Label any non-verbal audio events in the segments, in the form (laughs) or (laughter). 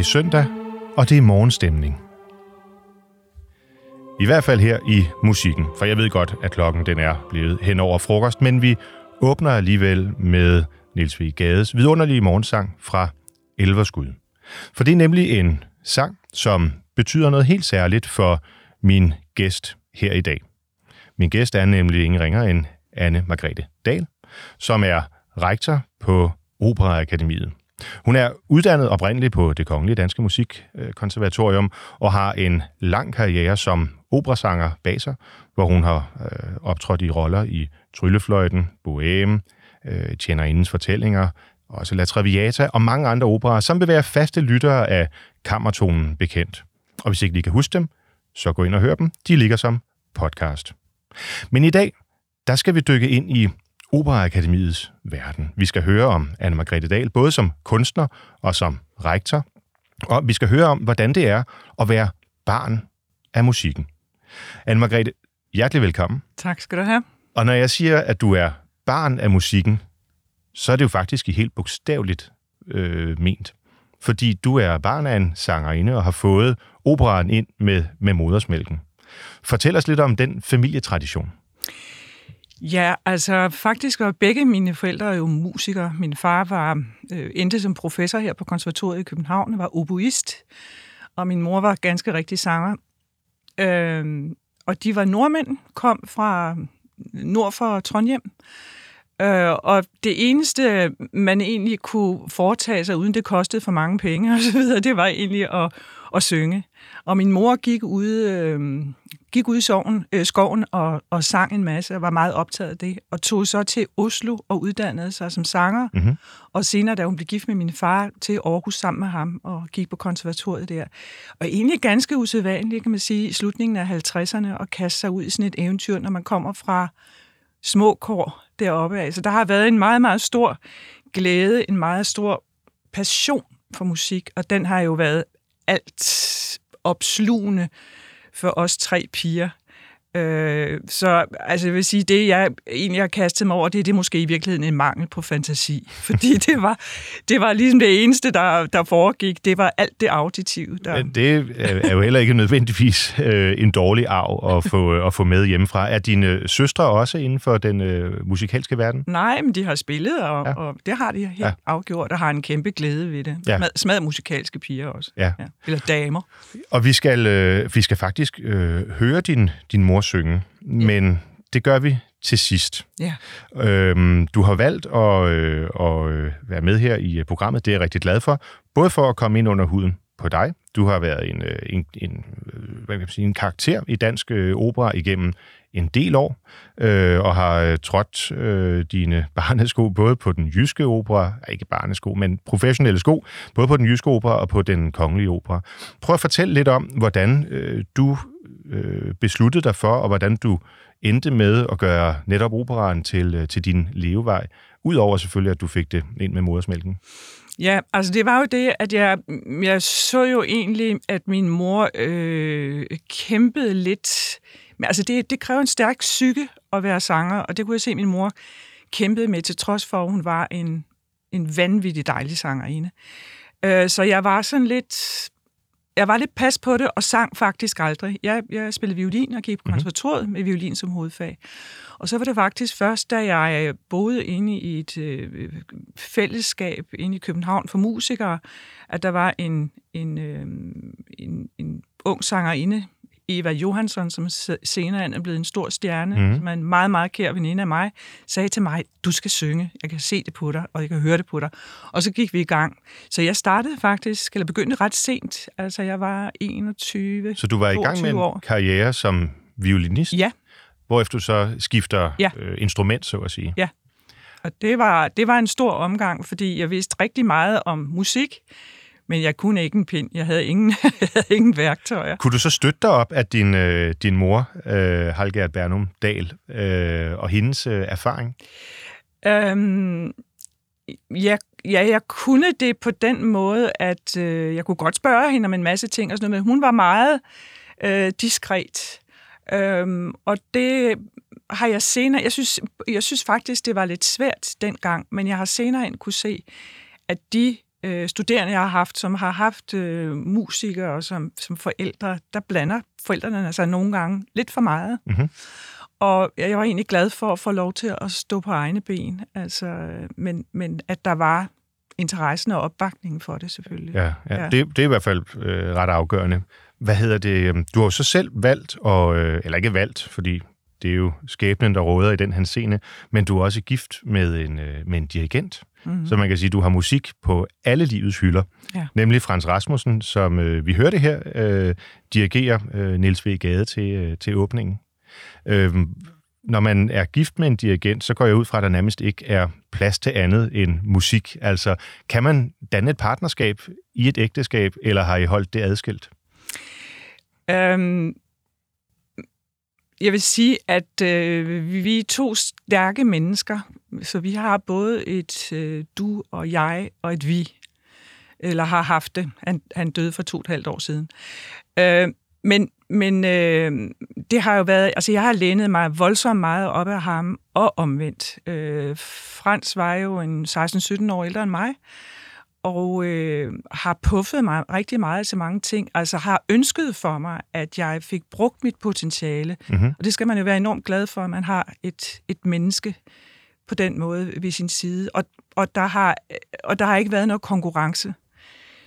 Er søndag, og det er morgenstemning. I hvert fald her i musikken, for jeg ved godt, at klokken den er blevet hen over frokost, men vi åbner alligevel med Niels V. Gades vidunderlige morgensang fra Elverskud. For det er nemlig en sang, som betyder noget helt særligt for min gæst her i dag. Min gæst er nemlig ingen ringer end Anne Margrethe Dahl, som er rektor på Operaakademiet. Hun er uddannet oprindeligt på det Kongelige Danske Musikkonservatorium øh, og har en lang karriere som operasanger bag sig, hvor hun har øh, optrådt i roller i Tryllefløjten, Bohème, øh, Tjenerindens Fortællinger, også La Traviata og mange andre operer, som vil være faste lyttere af kammertonen bekendt. Og hvis ikke lige kan huske dem, så gå ind og hør dem. De ligger som podcast. Men i dag, der skal vi dykke ind i Operaakademiets verden. Vi skal høre om Anne Margrethe Dahl, både som kunstner og som rektor. Og vi skal høre om, hvordan det er at være barn af musikken. Anne Margrethe, hjertelig velkommen. Tak skal du have. Og når jeg siger, at du er barn af musikken, så er det jo faktisk i helt bogstaveligt øh, ment. Fordi du er barn af en sangerinde og har fået operaen ind med, med modersmælken. Fortæl os lidt om den familietradition. Ja, altså faktisk var begge mine forældre jo musikere. Min far var øh, endte som professor her på konservatoriet i København, var oboist, og min mor var ganske rigtig sanger. Øh, og de var nordmænd, kom fra øh, nord for Trondheim. Øh, og det eneste, man egentlig kunne foretage sig, uden det kostede for mange penge og så videre, det var egentlig at, at synge. Og min mor gik ud, øh, gik ud i soven, øh, skoven og, og sang en masse, og var meget optaget af det, og tog så til Oslo og uddannede sig som sanger. Mm-hmm. Og senere, da hun blev gift med min far, til Aarhus sammen med ham, og gik på konservatoriet der. Og egentlig ganske usædvanligt, kan man sige, i slutningen af 50'erne, at kaste sig ud i sådan et eventyr, når man kommer fra små kår deroppe af. Så der har været en meget, meget stor glæde, en meget stor passion for musik, og den har jo været alt opslugende for os tre piger. Øh, så altså, jeg vil sige, det jeg egentlig har kastet mig over, det, det er måske i virkeligheden en mangel på fantasi. (laughs) Fordi det var, det var ligesom det eneste, der, der foregik. Det var alt det auditive. Der... Men det er jo heller ikke nødvendigvis øh, en dårlig arv at få, at få med hjemmefra. Er dine søstre også inden for den øh, musikalske verden? Nej, men de har spillet, og, ja. og det har de helt ja. afgjort, og har en kæmpe glæde ved det. Ja. Smad, smad musikalske piger også. Ja. Ja. Eller damer. Og vi skal, øh, vi skal faktisk øh, høre din, din mor synge, men det gør vi til sidst. Ja. Øhm, du har valgt at, øh, at øh, være med her i programmet, det er jeg rigtig glad for, både for at komme ind under huden på dig. Du har været en, øh, en, en, hvad kan man sige, en karakter i dansk øh, opera igennem en del år, øh, og har øh, trådt øh, dine (laughs) barnesko både på den jyske opera, ikke barnesko, men professionelle sko, både på den jyske opera og på den kongelige opera. Prøv at fortælle lidt om, hvordan øh, du øh, besluttede dig for, og hvordan du endte med at gøre netop operaren til, øh, til din levevej, udover selvfølgelig, at du fik det ind med modersmælken. Ja, altså det var jo det, at jeg, jeg så jo egentlig, at min mor øh, kæmpede lidt. Men altså det, det kræver en stærk psyke at være sanger, og det kunne jeg se, at min mor kæmpede med, til trods for, at hun var en, en vanvittig dejlig sangerinde. Øh, så jeg var sådan lidt jeg var lidt pas på det, og sang faktisk aldrig. Jeg, jeg spillede violin og gik på mhm. konservatoriet med violin som hovedfag. Og så var det faktisk først, da jeg boede inde i et øh, fællesskab inde i København for musikere, at der var en, en, øh, en, en ung sangerinde, Eva Johansson, som senere er blevet en stor stjerne, mm. som er en meget, meget kær veninde af mig, sagde til mig, du skal synge, jeg kan se det på dig, og jeg kan høre det på dig. Og så gik vi i gang. Så jeg startede faktisk, eller begyndte ret sent, altså jeg var 21 Så du var i gang med en år. karriere som violinist? Ja. Hvorefter du så skifter ja. øh, instrument, så at sige? Ja. Og det var, det var en stor omgang, fordi jeg vidste rigtig meget om musik, men jeg kunne ikke en pind. Jeg havde ingen, (laughs) jeg havde ingen værktøjer. Kunne du så støtte dig op af din, øh, din mor, øh, Halgert Bernum Dahl, øh, og hendes øh, erfaring? Øhm, ja, ja, jeg kunne det på den måde, at øh, jeg kunne godt spørge hende om en masse ting og sådan noget, men hun var meget øh, diskret. Øhm, og det har jeg senere, jeg synes, jeg synes faktisk, det var lidt svært dengang, men jeg har senere end kunne se, at de øh, studerende, jeg har haft, som har haft øh, musikere som, som forældre, der blander forældrene altså nogle gange lidt for meget. Mhm. Og jeg var egentlig glad for at få lov til at stå på egne ben, altså, men, men at der var interessen og opbakningen for det selvfølgelig. Ja, ja. Ja. Det, det er i hvert fald øh, ret afgørende. Hvad hedder det? øhm, Du har jo så selv valgt, og, øh, eller ikke valgt, fordi det er jo skæbnen, der råder i den her scene, men du er også gift med en, øh, med en dirigent. Mm-hmm. Så man kan sige, at du har musik på alle livets hylder. Ja. Nemlig Frans Rasmussen, som øh, vi hørte her, øh, dirigerer øh, Niels V. Gade til, øh, til åbningen. Øh, når man er gift med en dirigent, så går jeg ud fra, at der nærmest ikke er plads til andet end musik. Altså, kan man danne et partnerskab i et ægteskab, eller har I holdt det adskilt? Øhm, jeg vil sige, at øh, vi er to stærke mennesker, så vi har både et øh, du og jeg og et vi, eller har haft det. Han, han døde for to og et halvt år siden. Øh, men men øh, det har jo været, altså jeg har lænet mig voldsomt meget op af ham og omvendt. Øh, Frans var jo en 16-17 år ældre end mig, og øh, har puffet mig rigtig meget til mange ting. Altså har ønsket for mig, at jeg fik brugt mit potentiale. Mhm. Og det skal man jo være enormt glad for, at man har et, et menneske på den måde ved sin side. Og, og, der har, og der har ikke været noget konkurrence.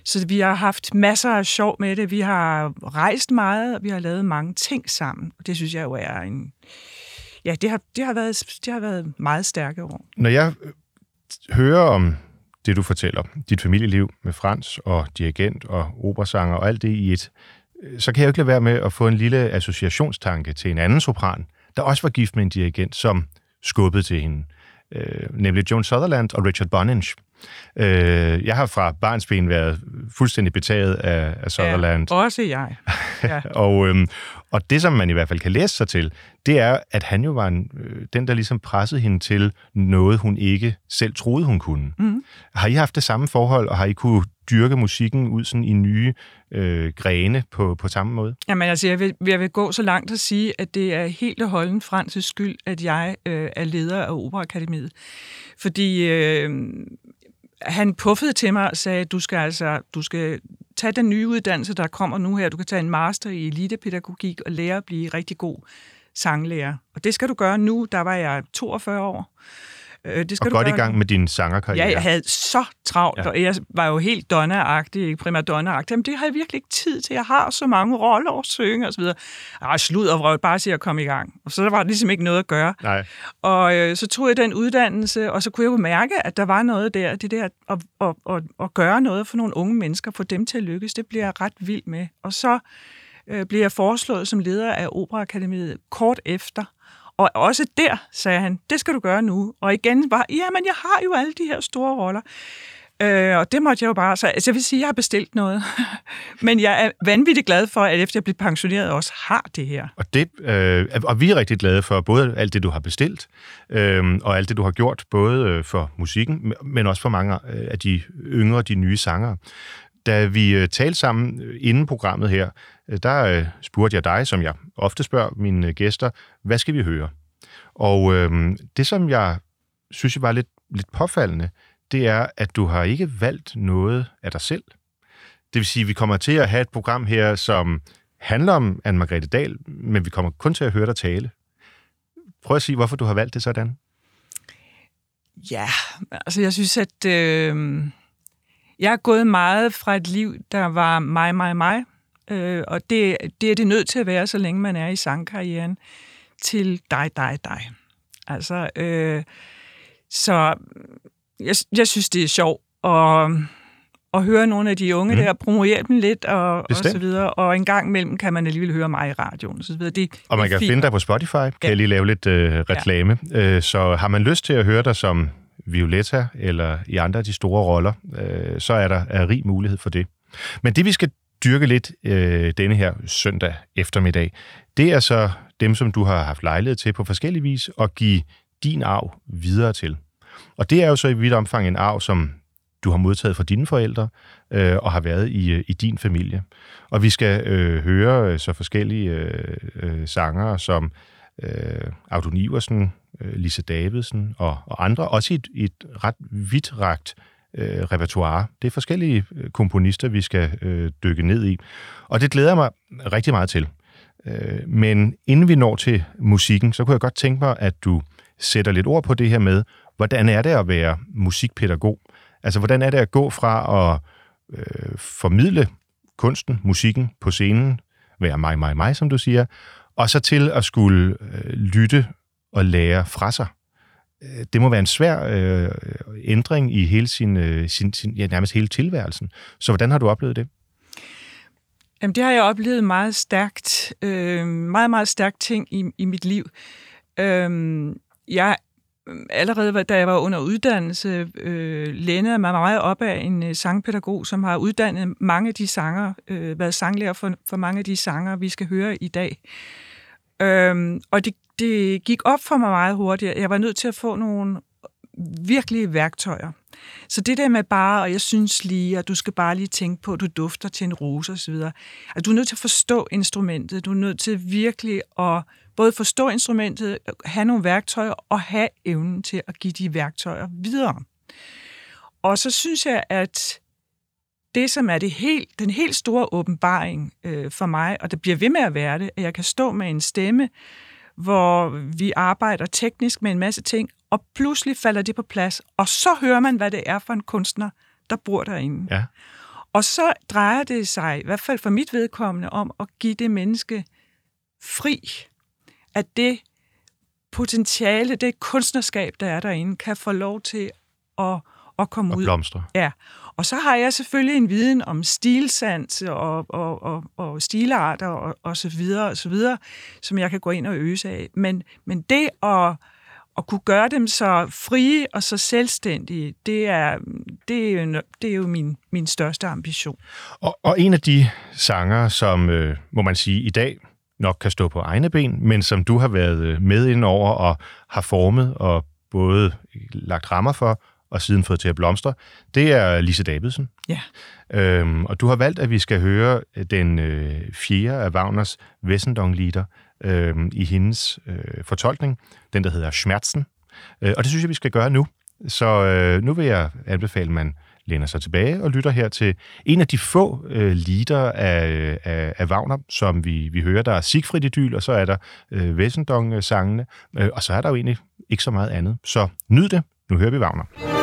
Så vi har haft masser af sjov med det. Vi har rejst meget, og vi har lavet mange ting sammen. Og det synes jeg jo er en... Ja, det har, det har, været, det har været meget stærke år. Når jeg øh, hører om det, du fortæller, dit familieliv med Frans og dirigent og operasanger og alt det i et, så kan jeg jo ikke lade være med at få en lille associationstanke til en anden sopran, der også var gift med en dirigent, som skubbede til hende, øh, nemlig Joan Sutherland og Richard Boninge. Øh, jeg har fra barnsben været fuldstændig betaget af, af Sutherland. Ja, også jeg. Ja. (laughs) Og, øhm, og det, som man i hvert fald kan læse sig til, det er, at han jo var en, øh, den, der ligesom pressede hende til noget, hun ikke selv troede, hun kunne. Mhm. Har I haft det samme forhold, og har I kunne dyrke musikken ud sådan i nye øh, grene på, på samme måde? Jamen altså, jeg vil, jeg vil gå så langt at sige, at det er helt og holdent Frans' skyld, at jeg øh, er leder af Operaakademiet. Fordi øh, han puffede til mig og sagde, du skal altså, du skal tage den nye uddannelse, der kommer nu her. Du kan tage en master i elitepædagogik og lære at blive rigtig god sanglærer. Og det skal du gøre nu. Der var jeg 42 år. Øh, Det skal Og du godt i gøre gang nu. med din sangerkarriere. Ja, jeg havde så travlt, Ja. og jeg var jo helt Donna-agtig, primadonna-agtig. Jamen, det har jeg virkelig ikke tid til. Jeg har så mange roller at synge og så videre. Ej, slud og vrøvl, bare se at komme i gang. Og så var der ligesom ikke noget at gøre. Nej. Og øh, så tog jeg den uddannelse, og så kunne jeg jo mærke, at der var noget der, det der at, at, at, at gøre noget for nogle unge mennesker, få dem til at lykkes, det bliver jeg ret vild med. Og så øh, blev jeg foreslået som leder af Operaakademiet kort efter. Og også der sagde han, det skal du gøre nu. Og igen var, ja, men jeg har jo alle de her store roller. Øh, og det måtte jeg jo bare, så altså, jeg vil sige, at jeg har bestilt noget. (laughs) men jeg er vanvittigt glad for, at efter jeg blev pensioneret, også har det her. Og, det, øh, og vi er rigtig glade for både alt det, du har bestilt, øh, og alt det, du har gjort, både øh, for musikken, men også for mange øh, af de yngre, de nye sangere. Da vi øh, talte sammen inden programmet her, Øh, der øh, spurgte jeg dig, som jeg ofte spørger mine øh, gæster, hvad skal vi høre? Og øh, det, som jeg synes var lidt, lidt påfaldende, det er, at du har ikke valgt noget af dig selv. Det vil sige, at vi kommer til at have et program her, som handler om Anne-Margrethe Dahl, men vi kommer kun til at høre dig tale. Prøv at sige, hvorfor du har valgt det sådan. Ja, altså jeg synes, at øh, jeg er gået meget fra et liv, der var mig, mig, mig. Øh, og det, det er det nødt til at være, så længe man er i sangkarrieren, til dig, dig, dig. Altså, øh, så jeg, jeg synes, det er sjovt at, at høre nogle af de unge Mm. der, promovere dem lidt og, og så videre. Og en gang imellem kan man alligevel høre mig i radioen. Og så videre. Det, Og man kan fint. finde dig på Spotify, kan Ja. jeg lige lave lidt øh, reklame. Ja. Øh, så har man lyst til at høre dig som Violetta eller i andre af de store roller, øh, så er der er rig mulighed for det. Men det vi skal dyrke lidt øh, denne her søndag eftermiddag, det er så dem, som du har haft lejlighed til på forskellige vis at give din arv videre til. Og det er jo så i vidt omfang en arv, som du har modtaget fra dine forældre øh, og har været i, øh, i din familie. Og vi skal øh, høre øh, så forskellige øh, øh, sangere som øh, Audun Iversen, øh, Lise Davidsen og, og andre, også i et, et ret vidtragt øh, Øh, repertoire. Det er forskellige øh, komponister, vi skal øh, dykke ned i. Og det glæder mig rigtig meget til. Øh, men inden vi når til musikken, så kunne jeg godt tænke mig, at du sætter lidt ord på det her med, hvordan er det at være musikpædagog? Altså, hvordan er det at gå fra at øh, formidle kunsten, musikken på scenen, være mig, mig, mig, som du siger, og så til at skulle øh, lytte og lære fra sig. Øh, det må være en svær øh, ændring i hele sin, øh, sin, sin, ja, nærmest hele tilværelsen. Så hvordan har du oplevet det? Jamen, det har jeg oplevet meget stærkt. Øh, meget, meget stærkt ting i, i mit liv. Øh, jeg allerede da jeg var under uddannelse, øh, lænede mig meget op af en øh, sangpædagog, som har uddannet mange af de sanger, øh, været sanglærer for, for mange af de sanger, vi skal høre i dag. Øh, Øhm, og det, det gik op for mig meget hurtigt. Jeg var nødt til at få nogle virkelige værktøjer. Så det der med bare, og jeg synes lige, at du skal bare lige tænke på, at du dufter til en rose osv. At du er nødt til at forstå instrumentet. Du er nødt til virkelig at både forstå instrumentet, have nogle værktøjer og have evnen til at give de værktøjer videre. Og så synes jeg, at det, som er det helt, den helt store åbenbaring øh, for mig, og det bliver ved med at være det, at jeg kan stå med en stemme, hvor vi arbejder teknisk med en masse ting, og pludselig falder det på plads, og så hører man, hvad det er for en kunstner, der bor derinde. Ja. Og så drejer det sig, i hvert fald for mit vedkommende, om at give det menneske fri at det potentiale, det kunstnerskab, der er derinde, kan få lov til at, at komme og ud. blomstre. Ja. Og så har jeg selvfølgelig en viden om stilsans og, og, og, og stilarter og, og så videre, og så videre, som jeg kan gå ind og øse af. Men, men det at, at kunne gøre dem så frie og så selvstændige, det er, det er jo, det er jo min, min største ambition. Og, og en af de sanger, som, øh, må man sige, i dag nok kan stå på egne ben, men som du har været øh, med ind over og har formet og både lagt rammer for og siden fået til at blomstre, det er Lise Davidsen. Ja. Øhm, og du har valgt, at vi skal høre den øh, fjerde af Wagners Wessendong-lieder øh, i hendes øh, fortolkning, den der hedder Schmerzen. Øh, og det synes jeg, vi skal gøre nu. Så øh, nu vil jeg anbefale, at man læner sig tilbage og lytter her til en af de få øh, lieder af, af, af Wagner, som vi, vi hører. Der er Siegfried Idyl, og så er der øh, Wessendong-sangene, øh, og så er der jo egentlig ikke så meget andet. Så nyd det. Nu hører vi Wagner.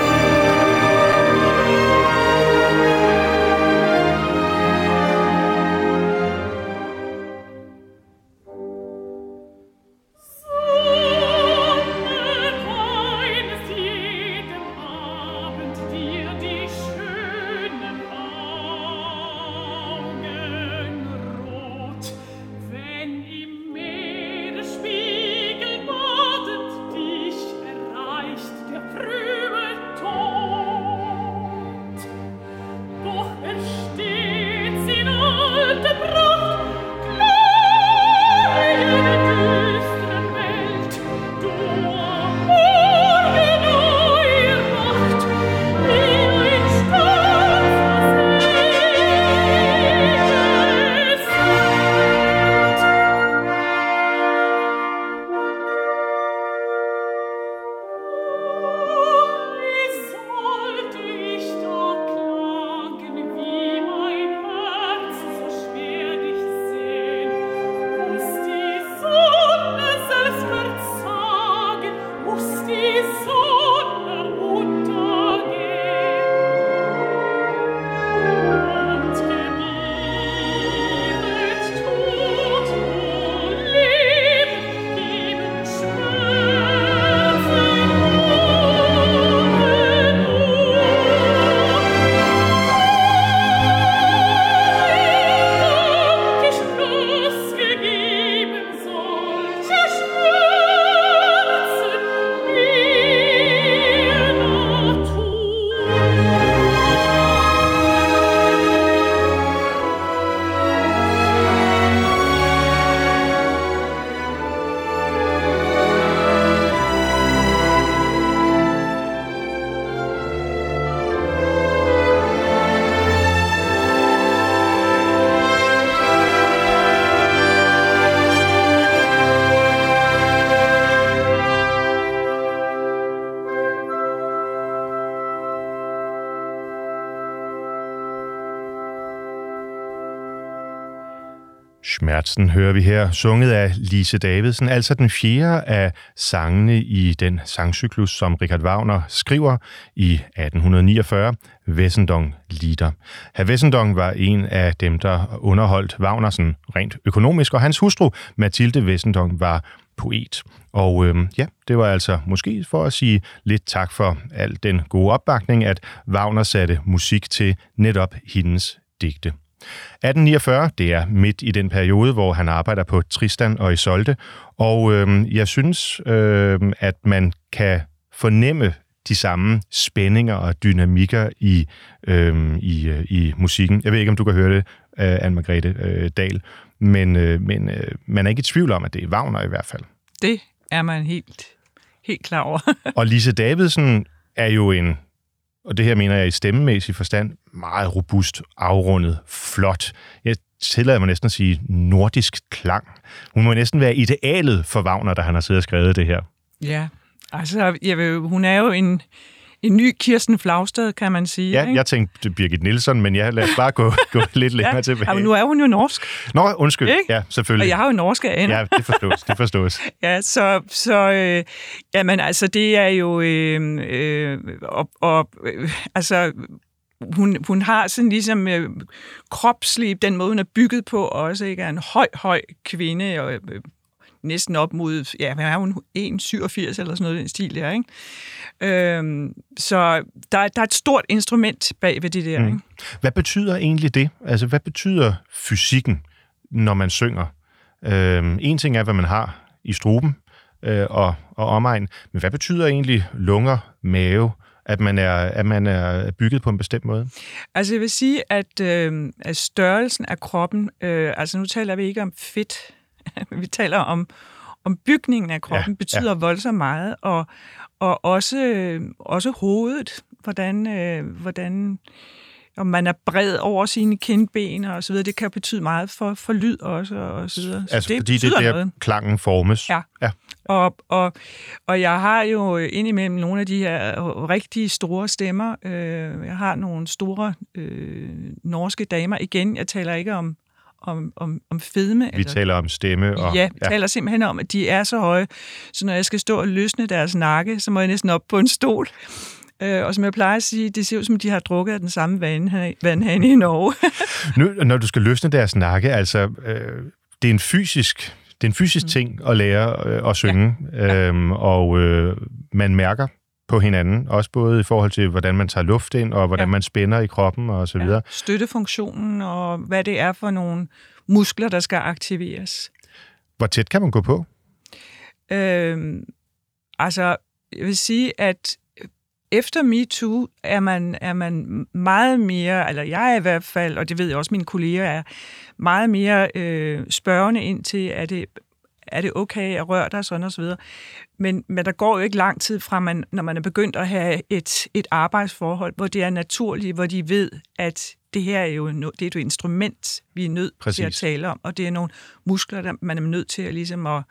Schmerzen hører vi her, sunget af Lise Davidsen, altså den fjerde af sangene i den sangcyklus, som Richard Wagner skriver i 1849, Wessendong Lieder. Herr Wessendong var en af dem, der underholdt Wagnersen rent økonomisk, og hans hustru, Mathilde Wessendong, var poet. Og øh, ja, det var altså måske for at sige lidt tak for al den gode opbakning, at Wagner satte musik til netop hendes digte. 1849, det er midt i den periode, hvor han arbejder på Tristan og Isolde, og øh, jeg synes, øh, at man kan fornemme de samme spændinger og dynamikker i, øh, i, i musikken. Jeg ved ikke, om du kan høre det, øh, Anne-Margrethe øh, Dahl, men, øh, men øh, man er ikke i tvivl om, at det er Wagner i hvert fald. Det er man helt, helt klar over. og Lise Davidsen er jo en og det her mener jeg i stemmemæssig forstand, meget robust, afrundet, flot. Jeg tillader mig næsten at sige nordisk klang. Hun må næsten være idealet for Wagner, da han har siddet og skrevet det her. Ja, altså jeg vil, hun er jo en, en ny Kirsten Flagsted, kan man sige. Ja, ikke? jeg tænkte Birgit Nielsen, men jeg lader bare gå, (laughs) gå lidt længere ja, tilbage. men nu er hun jo norsk. Nå, undskyld. Ikke? Ja, selvfølgelig. Og jeg har jo norske aner. Ja, det forstås. Det forstås. (laughs) ja, så, så øh, jamen, altså, det er jo... Øh, øh, og, og, øh, altså, hun, hun har sådan ligesom øh, kropslig, den måde, hun er bygget på, også ikke er en høj, høj kvinde, og øh, næsten op mod, ja, hvad er hun, 1,87 eller sådan noget den stil der, ikke? Øhm, så der, der er et stort instrument bag ved det der, mm. ikke? Hvad betyder egentlig det? Altså, hvad betyder fysikken, når man synger? Øhm, en ting er, hvad man har i struben øh, og, og omegn, men hvad betyder egentlig lunger, mave, at man er, at man er bygget på en bestemt måde? Altså jeg vil sige, at, øh, at størrelsen af kroppen, øh, altså nu taler vi ikke om fedt, (laughs) vi taler om, om bygningen af kroppen, ja, betyder ja. voldsomt meget, og, og også, også hovedet, hvordan, øh, hvordan om man er bred over sine kindben og så videre, det kan betyde meget for, for lyd også og så videre. Altså så det fordi det er der noget. klangen formes? Ja. ja. Og, og, og jeg har jo indimellem nogle af de her rigtig store stemmer. Øh, jeg har nogle store øh, norske damer. Igen, jeg taler ikke om om, om, om fedme. Vi eller, taler om stemme. Og, ja, vi ja. taler simpelthen om, at de er så høje, så når jeg skal stå og løsne deres nakke, så må jeg næsten op på en stol. Øh, og som jeg plejer at sige, det ser ud som, de har drukket af den samme vandhane i Norge. (laughs) nu, når du skal løsne deres nakke, altså, øh, det er en fysisk det er en fysisk mm. ting at lære øh, at synge, ja. øhm, og øh, man mærker på hinanden, også både i forhold til, hvordan man tager luft ind, og hvordan ja. man spænder i kroppen og så videre. Ja. Støttefunktionen, og hvad det er for nogle muskler, der skal aktiveres. Hvor tæt kan man gå på? Øhm, altså, jeg vil sige, at efter MeToo er man, er man meget mere, eller jeg er i hvert fald, og det ved jeg også mine kolleger er, meget mere øh, spørgende ind til, er det, er det okay at røre dig, sådan og så videre. Men, men der går jo ikke lang tid fra, man, når man er begyndt at have et, et arbejdsforhold, hvor det er naturligt, hvor de ved, at det her er jo no, det er et instrument, vi er nødt Præcis. til at tale om, og det er nogle muskler, der man er nødt til at, ligesom at,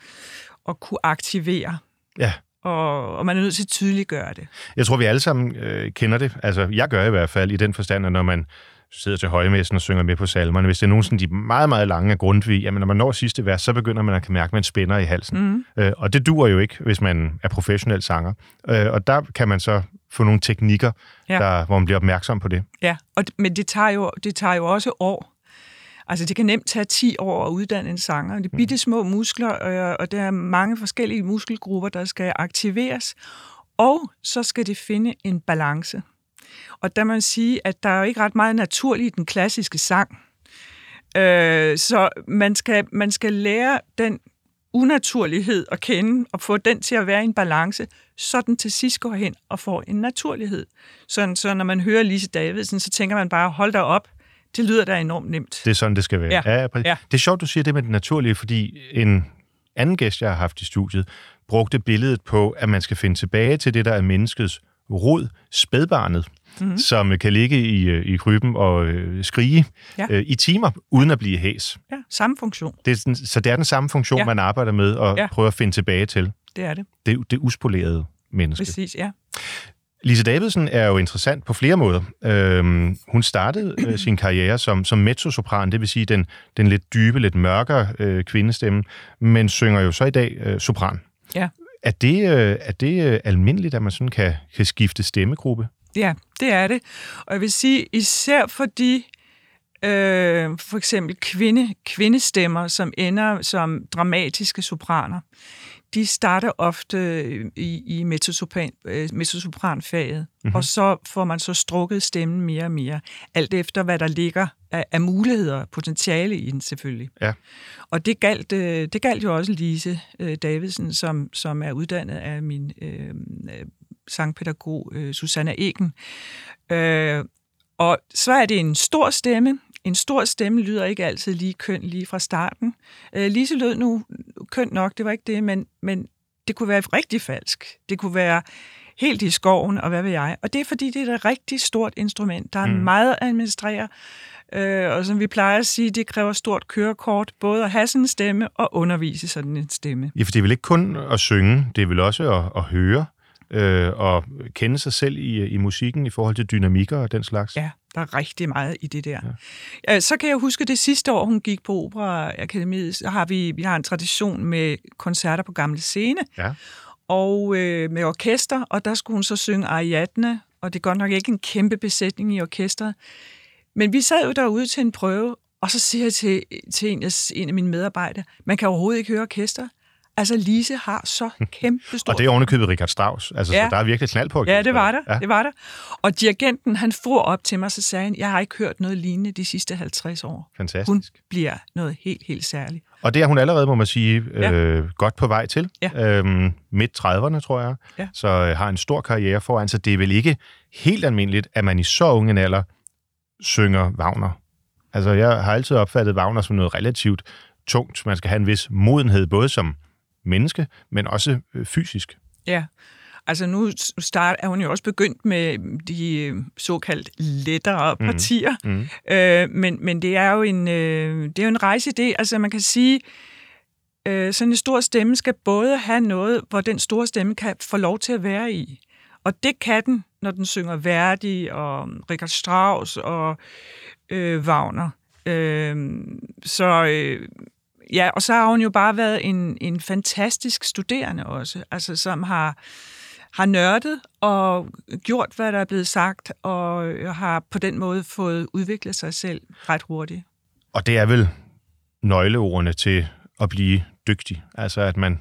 at kunne aktivere. Ja og, og man er nødt til at tydeliggøre det. Jeg tror, vi alle sammen øh, kender det. Altså, jeg gør i hvert fald i den forstand, at når man sidder til højmessen og synger med på salmerne, hvis det er nogen sådan de meget, meget lange af Grundtvig, jamen når man når sidste vers, så begynder man at kan mærke, at man spænder i halsen. Mm. Øh, og det dur jo ikke, hvis man er professionel sanger. Øh, og der kan man så få nogle teknikker, ja. der, hvor man bliver opmærksom på det. Ja, og, men det tager, jo, det tager jo også år Altså, det kan nemt tage 10 år at uddanne en sanger. Det er bitte små muskler, og der er mange forskellige muskelgrupper, der skal aktiveres. Og så skal det finde en balance. Og der må man sige, at der er jo ikke ret meget naturligt i den klassiske sang. Øh, så man skal, man skal lære den unaturlighed at kende, og få den til at være i en balance, så den til sidst går hen og får en naturlighed. Sådan, så når man hører Lise Davidsen, så tænker man bare, hold da op, det lyder da enormt nemt. Det er sådan, det skal være. Ja. Ja, ja. Det er sjovt, du siger det med det naturlige, fordi en anden gæst, jeg har haft i studiet, brugte billedet på, at man skal finde tilbage til det, der er menneskets rod, spædbarnet, mm-hmm. som kan ligge i, øh, i krybben og øh, skrige ja. øh, i timer, uden at blive hæs. Ja, samme funktion. Det er, så det er den samme funktion, ja. man arbejder med og ja. prøver at finde tilbage til. Det er det. Det, det uspolerede menneske. Præcis, ja. Lise Davidsen er jo interessant på flere måder. Øhm, hun startede øh, (clears throat) sin karriere som, som mezzosopran, det vil sige den, den lidt dybe, lidt mørkere øh, kvindestemme, men synger jo så i dag øh, sopran. Ja. Er det, øh, er det øh, almindeligt, at man sådan kan, kan skifte stemmegruppe? Ja, det er det. Og jeg vil sige, især fordi øh, for eksempel kvinde, kvindestemmer, som ender som dramatiske sopraner, de starter ofte i, i mezzosopran, øh, mezzosopranfaget, mm-hmm. og så får man så strukket stemmen mere og mere, alt efter hvad der ligger af, af muligheder, potentiale i den selvfølgelig. Ja. Og det galt, øh, det galt jo også Lise øh, Davidsen, som, som er uddannet af min øh, sangpædagog øh, Susanna Egen. Øh, og så er det en stor stemme. En stor stemme lyder ikke altid lige køn lige fra starten. Øh, Lise lød nu køn nok, det var ikke det, men, men det kunne være rigtig falsk. Det kunne være helt i skoven, og hvad ved jeg. Og det er fordi, det er et rigtig stort instrument. Der er mm. meget at administrere, øh, og som vi plejer at sige, det kræver stort kørekort, både at have sådan en stemme og undervise sådan en stemme. Ja, for det er vel ikke kun at synge, det er vel også at, at høre øh, og kende sig selv i, i musikken i forhold til dynamikker og den slags. Ja, der er rigtig meget i det der. Ja. Så kan jeg huske, det sidste år, hun gik på Operaakademiet, så har vi, vi har en tradition med koncerter på Gamle Scene, Ja. og øh, med orkester, og der skulle hun så synge Ariadne, og det er godt nok ikke en kæmpe besætning i orkestret. Men vi sad jo derude til en prøve, og så siger jeg til, til en, af, en af mine medarbejdere, man kan overhovedet ikke høre orkester. Altså, Lise har så kæmpe stort... Og det er ovenikøbet Richard Strauss. Altså, ja. Så der er virkelig knald på Ja, det var der. Ja. Det var der. Og dirigenten, han for op til mig, så sagde han, jeg har ikke hørt noget lignende de sidste 50 år. Fantastisk. Hun bliver noget helt, helt særligt. Og det er hun allerede, må man sige, Ja. øh, godt på vej til. Ja. Øhm, midt 30'erne, tror jeg. Ja. Så øh, har en stor karriere foran sig. Det er vel ikke helt almindeligt, at man i så unge en alder synger Wagner. Altså, jeg har altid opfattet Wagner som noget relativt tungt. Man skal have en vis modenhed, både som menneske, men også øh, fysisk. Ja. Altså nu start, er hun jo også begyndt med de øh, såkaldt lettere Mhm. partier, Mm. øh, men, men det er jo en, øh, det er jo en rejseidé. Altså man kan sige, øh, sådan en stor stemme skal både have noget, hvor den store stemme kan få lov til at være i. Og det kan den, når den synger Verdi og Richard Strauss og øh, Wagner. Øh, så øh, ja, og så har hun jo bare været en, en fantastisk studerende også, altså som har har nørdet og gjort, hvad der er blevet sagt, og øh, har på den måde fået udviklet sig selv ret hurtigt. Og det er vel nøgleordene til at blive dygtig. Altså, at man,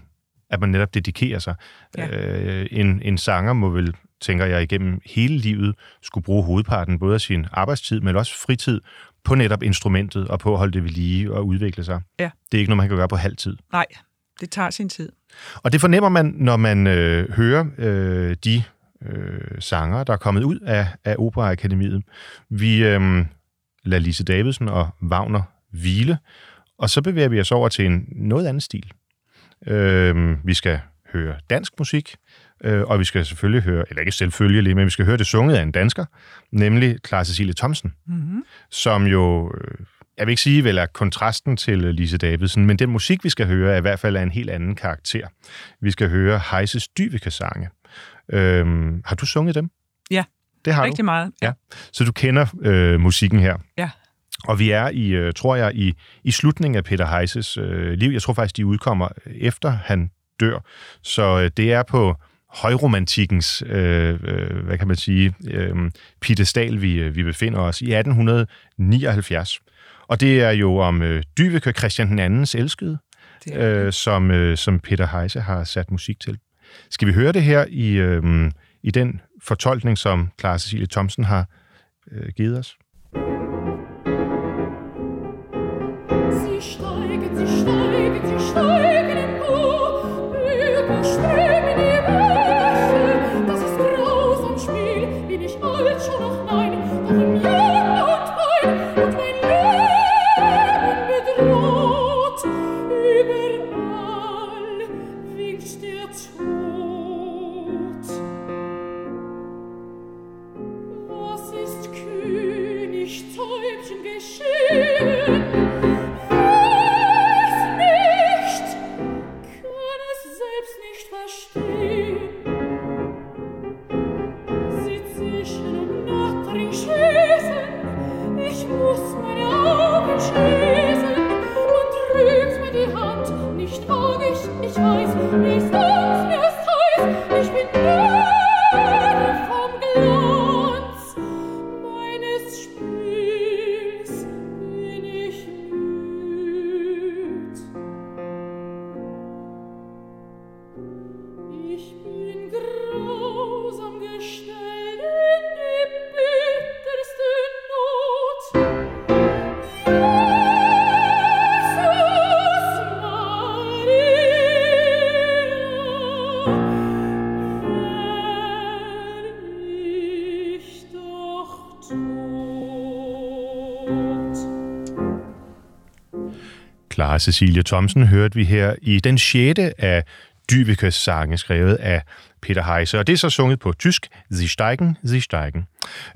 at man netop dedikerer sig. Ja. Øh, en, en sanger må vel, tænker jeg, igennem hele livet skulle bruge hovedparten, både af sin arbejdstid, men også fritid, på netop instrumentet og på at holde det ved lige og udvikle sig. Ja. Det er ikke noget, man kan gøre på halv tid. Nej, det tager sin tid. Og det fornemmer man, når man øh, hører øh, de øh, sanger, der er kommet ud af, af Operaakademiet. Vi øh, lader Lise Davidsen og Wagner hvile, og så bevæger vi os over til en noget anden stil. Øh, vi skal høre dansk musik, øh, og vi skal selvfølgelig høre, eller ikke selvfølgelig, men vi skal høre det sunget af en dansker, nemlig Clara Cecilie Thomsen, Mm-hmm. som jo, øh, jeg vil ikke sige vel er kontrasten til øh, Lise Davidsen, men den musik, vi skal høre, er i hvert fald af en helt anden karakter. Vi skal høre Heises Dyveke-sange. Øhm, har du sunget dem? Ja, det har Rigtig du. meget. Ja. Så du kender øh, musikken her. Ja. Og vi er i, øh, tror jeg, i, i slutningen af Peter Heises øh, liv. Jeg tror faktisk, de udkommer efter han dør. Så øh, det er på højromantikkens, øh, øh, hvad kan man sige, øh, piedestal, vi, øh, vi befinder os i 1879. Og det er jo om øh, Dyveke Christian andens elskede, øh, som, øh, som Peter Heise har sat musik til. Skal vi høre det her i, øh, i den fortolkning, som Clara Cecilie Thomsen har øh, givet os? Sie steigen, sie Clara Cecilia Thomsen hørte vi her i den sjette af Dybekes sange, skrevet af Peter Heise, og det er så sunget på tysk, Sie steigen, Sie steigen.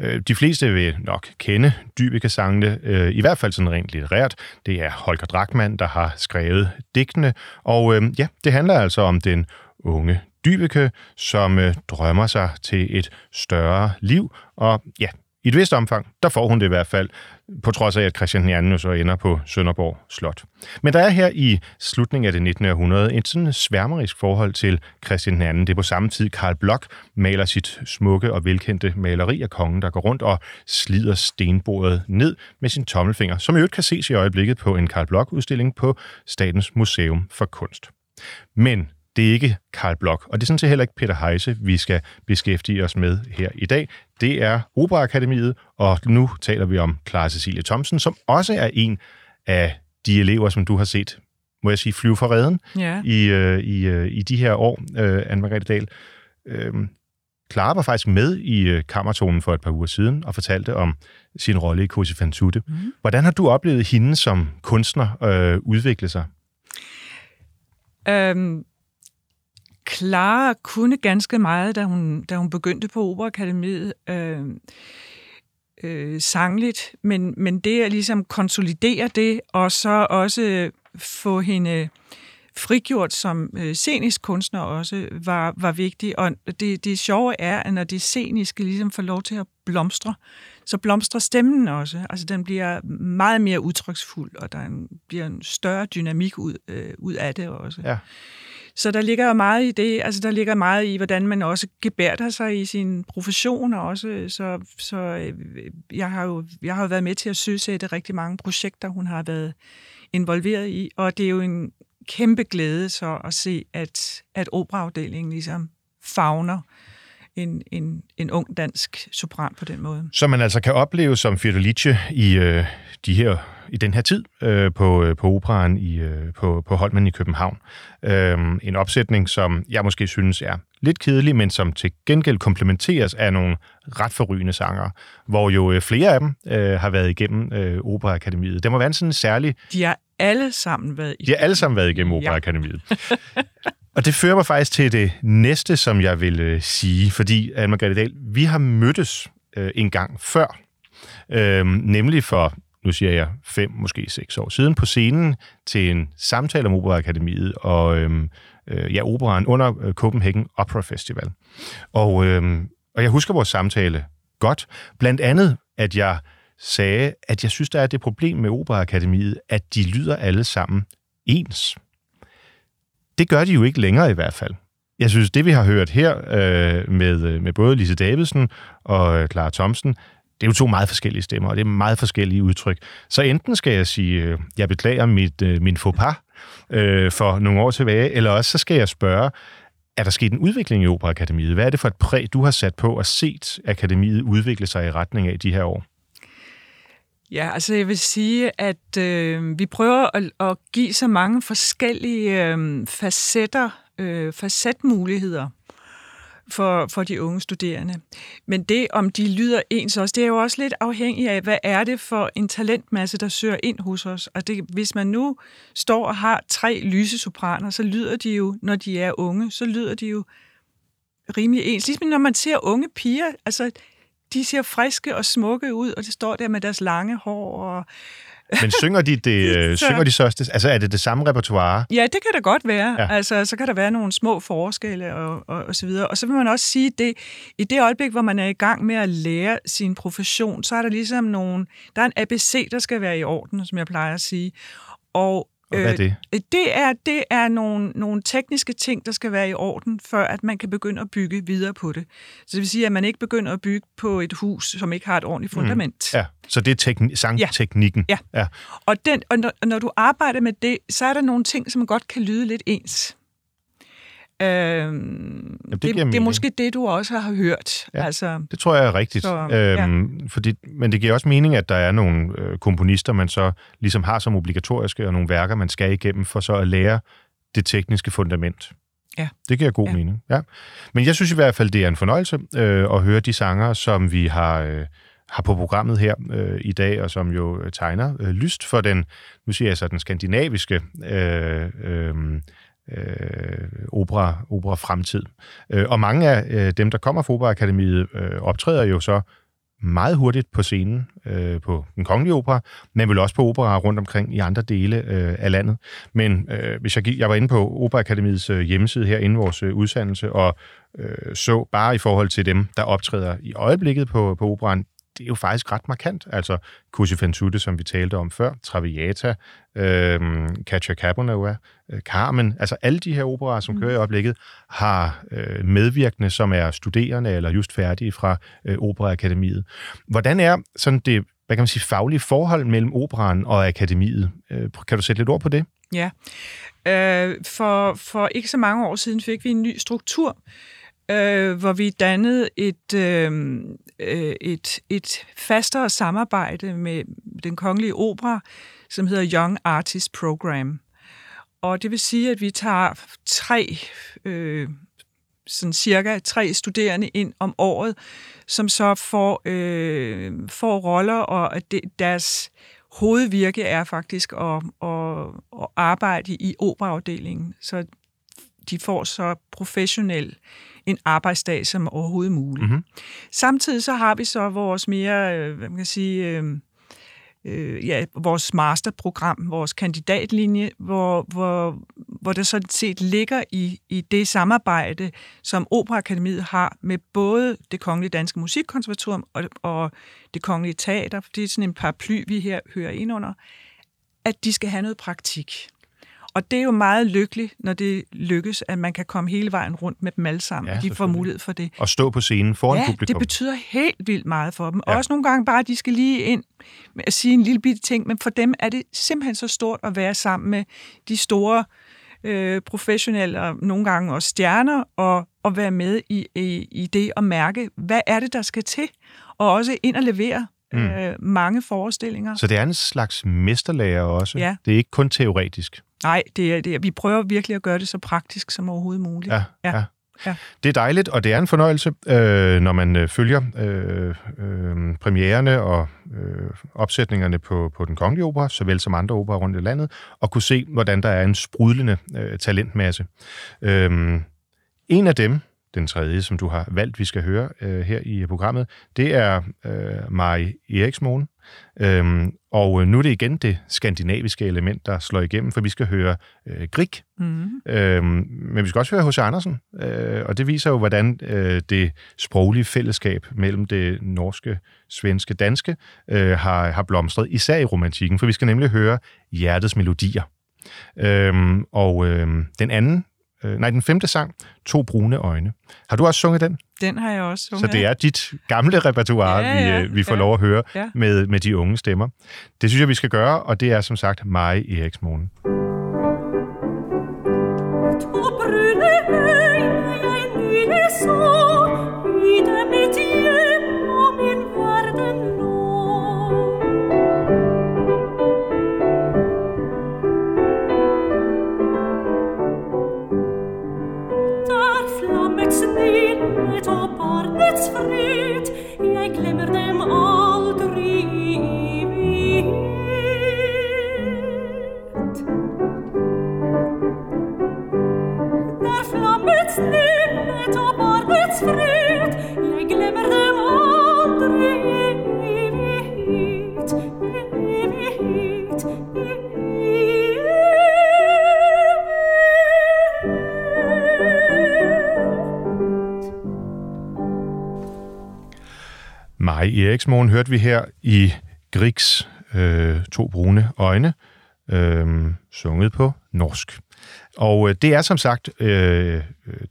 Øh, de fleste vil nok kende Dybekes sangene, øh, i hvert fald sådan rent litterært. Det er Holger Drachmann, der har skrevet digtene, og øh, ja, det handler altså om den unge Dybeke, som drømmer sig til et større liv, og ja, i et vist omfang, der får hun det i hvert fald, på trods af, at Christian II jo så ender på Sønderborg Slot. Men der er her i slutningen af det 19. århundrede et sådan sværmerisk forhold til Christian II. Det er på samme tid, Karl Bloch maler sit smukke og velkendte maleri af kongen, der går rundt og slider stenbordet ned med sin tommelfinger, som i øvrigt kan ses i øjeblikket på en Karl Bloch-udstilling på Statens Museum for Kunst. Men det er ikke Karl Bloch, og det er sådan set heller ikke Peter Heise, vi skal beskæftige os med her i dag. Det er Operaakademiet, og nu taler vi om Clara Cecilie Thomsen, som også er en af de elever, som du har set, må jeg sige, flyve for redden Ja. i, øh, i, øh, i de her år, øh, Anne-Margrethe Dahl. Øh, Clara var faktisk med i øh, Kammertonen for et par uger siden og fortalte om sin rolle i Cosi fan tutte. Mm. Hvordan har du oplevet hende som kunstner øh, udvikle sig? Øhm, Clara kunne ganske meget, da hun, da hun begyndte på Operakademiet, øh, øh, sangligt, men, men det at ligesom konsolidere det, og så også få hende frigjort som øh, scenisk kunstner også, var, var vigtigt. Og det, det sjove er, at når det sceniske ligesom får lov til at blomstre, så blomstrer stemmen også. Altså den bliver meget mere udtryksfuld, og der en, bliver en større dynamik ud, øh, ud af det også. Ja. Så der ligger jo meget i det, altså der ligger meget i, hvordan man også gebærder sig i sin profession, og også, øh, så, så øh, jeg, har jo, jeg har jo været med til at søsætte rigtig mange projekter, hun har været involveret i, og det er jo en kæmpe glæde så at se, at, at operaafdelingen ligesom fagner en, en, en ung dansk sopran på den måde. Så man altså kan opleve som Fiordalice i, øh, de her, i den her tid øh, på, øh, på operan i, øh, på, på Holmen i København. Øh, en opsætning, som jeg måske synes er lidt kedelig, men som til gengæld komplementeres af nogle ret forrygende sanger, hvor jo øh, flere af dem øh, har været igennem øh, Operaakademiet. Det må være sådan en særlig De har alle sammen været i De har alle sammen været igennem Ja. Operaakademiet. (laughs) Og det fører mig faktisk til det næste, som jeg vil øh, sige, fordi Anne-Margrethe Dahl, vi har mødtes øh, en gang før, øh, nemlig for, nu siger jeg fem, måske seks år siden, på scenen til en samtale om Operaakademiet og øhm, øh, ja, operaen under øh, Copenhagen Opera Festival. Og, øhm, og jeg husker vores samtale godt, blandt andet, at jeg sagde, at jeg synes, der er det problem med Operaakademiet, at de lyder alle sammen ens. Det gør de jo ikke længere i hvert fald. Jeg synes, det vi har hørt her øh, med, øh, med både Lise Davidsen og øh, Clara Thomsen, det er jo to meget forskellige stemmer, og det er meget forskellige udtryk. Så enten skal jeg sige, øh, jeg beklager mit, øh, min faux pas øh, for nogle år tilbage, eller også så skal jeg spørge, er der sket en udvikling i Operaakademiet? Hvad er det for et præg, du har sat på og set akademiet udvikle sig i retning af de her år? Ja, altså jeg vil sige, at øh, vi prøver at, at give så mange forskellige øh, facetter, øh, facetmuligheder for, for de unge studerende. Men det, om de lyder ens også, det er jo også lidt afhængigt af, hvad er det for en talentmasse, der søger ind hos os. Og det, hvis man nu står og har tre lyse sopraner, så lyder de jo, når de er unge, så lyder de jo rimelig ens. Ligesom når man ser unge piger, altså de ser friske og smukke ud, og det står der med deres lange hår. Og... Men synger de, det, (laughs) øh, synger de så også det, altså er det det samme repertoire? Ja, det kan da godt være. Ja. Altså, så kan der være nogle små forskelle og, og, og så videre. Og så vil man også sige, det i det øjeblik, hvor man er i gang med at lære sin profession, så er der ligesom nogle, der er en ABC, der skal være i orden, som jeg plejer at sige. Og Og hvad er det? Øh, det er, det er nogle, nogle tekniske ting, der skal være i orden, før at man kan begynde at bygge videre på det. Så det vil sige, at man ikke begynder at bygge på et hus, som ikke har et ordentligt fundament. Ja, så det er tekni- sangteknikken. Ja. ja. Og, den, og, når, og når du arbejder med det, så er der nogle ting, som godt kan lyde lidt ens. Øhm, det, giver det, det er måske det, du også har hørt. Ja. Altså, Det tror jeg er rigtigt. Så, øhm, fordi, men det giver også mening, at der er nogle øh, komponister, man så ligesom har som obligatoriske, og nogle værker, man skal igennem for så at lære det tekniske fundament. Ja. Det giver god Ja. mening. Ja. Men jeg synes i hvert fald, det er en fornøjelse øh, at høre de sanger, som vi har, øh, har på programmet her øh, i dag, og som jo tegner øh, lyst for den, nu siger jeg så, den skandinaviske øh, øh, øh, opera, opera fremtid. Øh, og mange af øh, dem, der kommer fra Operaakademiet, øh, optræder jo så meget hurtigt på scenen øh, på den kongelige opera, men vel også på operaer rundt omkring i andre dele øh, af landet. Men øh, hvis jeg, jeg var inde på Operaakademiets øh, hjemmeside her inden vores øh, udsendelse, og øh, så bare i forhold til dem, der optræder i øjeblikket på, på operan, det er jo faktisk ret markant. Altså Così fan tutte, som vi talte om før, Traviata, øh, Caccia Caponova, øh, Carmen, altså alle de her operer, som kører i øjeblikket, har øh, medvirkende, som er studerende eller just færdige fra øh, Operaakademiet. Hvordan er sådan det, hvad kan man sige, faglige forhold mellem operan og akademiet? Øh, kan du sætte lidt ord på det? Ja. Øh, for, for ikke så mange år siden fik vi en ny struktur, øh, hvor vi dannede et, øh, øh, et, et fastere samarbejde med den kongelige opera, som hedder Young Artist Program. Og det vil sige, at vi tager tre, øh, sådan cirka tre studerende ind om året, som så får, øh, får roller, og at det, deres hovedvirke er faktisk at, at, at arbejde i operaafdelingen. Så de får så professionel en arbejdsdag som overhovedet muligt. Mhm. Mm-hmm. Samtidig så har vi så vores mere, øh, hvad man kan sige, øh, øh, ja, vores masterprogram, vores kandidatlinje, hvor, hvor, hvor der sådan set ligger i, i det samarbejde, som Operaakademiet har med både det Kongelige Danske Musikkonservatorium og, og det Kongelige Teater, for det er sådan en paraply, vi her hører ind under, at de skal have noget praktik. Og det er jo meget lykkeligt, når det lykkes, at man kan komme hele vejen rundt med dem alle sammen. Ja, de får mulighed for det. At stå på scenen foran Ja, publikum? det betyder helt vildt meget for dem. Ja. Ja. Også nogle gange bare, at de skal lige ind med at sige en lille bitte ting, men for dem er det simpelthen så stort at være sammen med de store øh, professionelle og nogle gange også stjerner, og, og være med i, i, i det og mærke, hvad er det, der skal til, og også ind og levere mm. øh, mange forestillinger. Så det er en slags mesterlærer også? Ja. Det er ikke kun teoretisk? Nej, det er, det vi prøver virkelig at gøre det så praktisk som overhovedet muligt. Ja, ja. Ja. Ja. Det er dejligt, og det er en fornøjelse, øh, når man øh, følger øh, øh, premiererne og øh, opsætningerne på, på den kongelige opera, såvel som andre operer rundt i landet, og kunne se, hvordan der er en sprudlende øh, talentmasse. Øh, en af dem, den tredje, som du har valgt, vi skal høre øh, her i programmet, det er øh, Mari Eriksmoen. Øhm, og øh, nu er det igen det skandinaviske element, der slår igennem, for vi skal høre øh, Grieg, Mm. Øhm, men vi skal også høre H.C. Andersen, øh, og det viser jo, hvordan øh, det sproglige fællesskab mellem det norske, svenske, danske øh, har, har blomstret, især i romantikken, for vi skal nemlig høre Hjertets Melodier. Øhm, og øh, den anden, øh, nej, den femte sang, To brune øjne. Har du også sunget den? Den har jeg også Så sunget. det er dit gamle repertoire, Ja, ja, vi, øh, vi får ja. lov at høre Ja. med, med de unge stemmer. Det synes jeg, vi skal gøre, og det er som sagt Mari Eriksmoen. To brune øjne jeg så, i dem I Eriksmoen hørte vi her i Griks øh, To brune øjne, øh, sunget på norsk. Og øh, det er som sagt øh,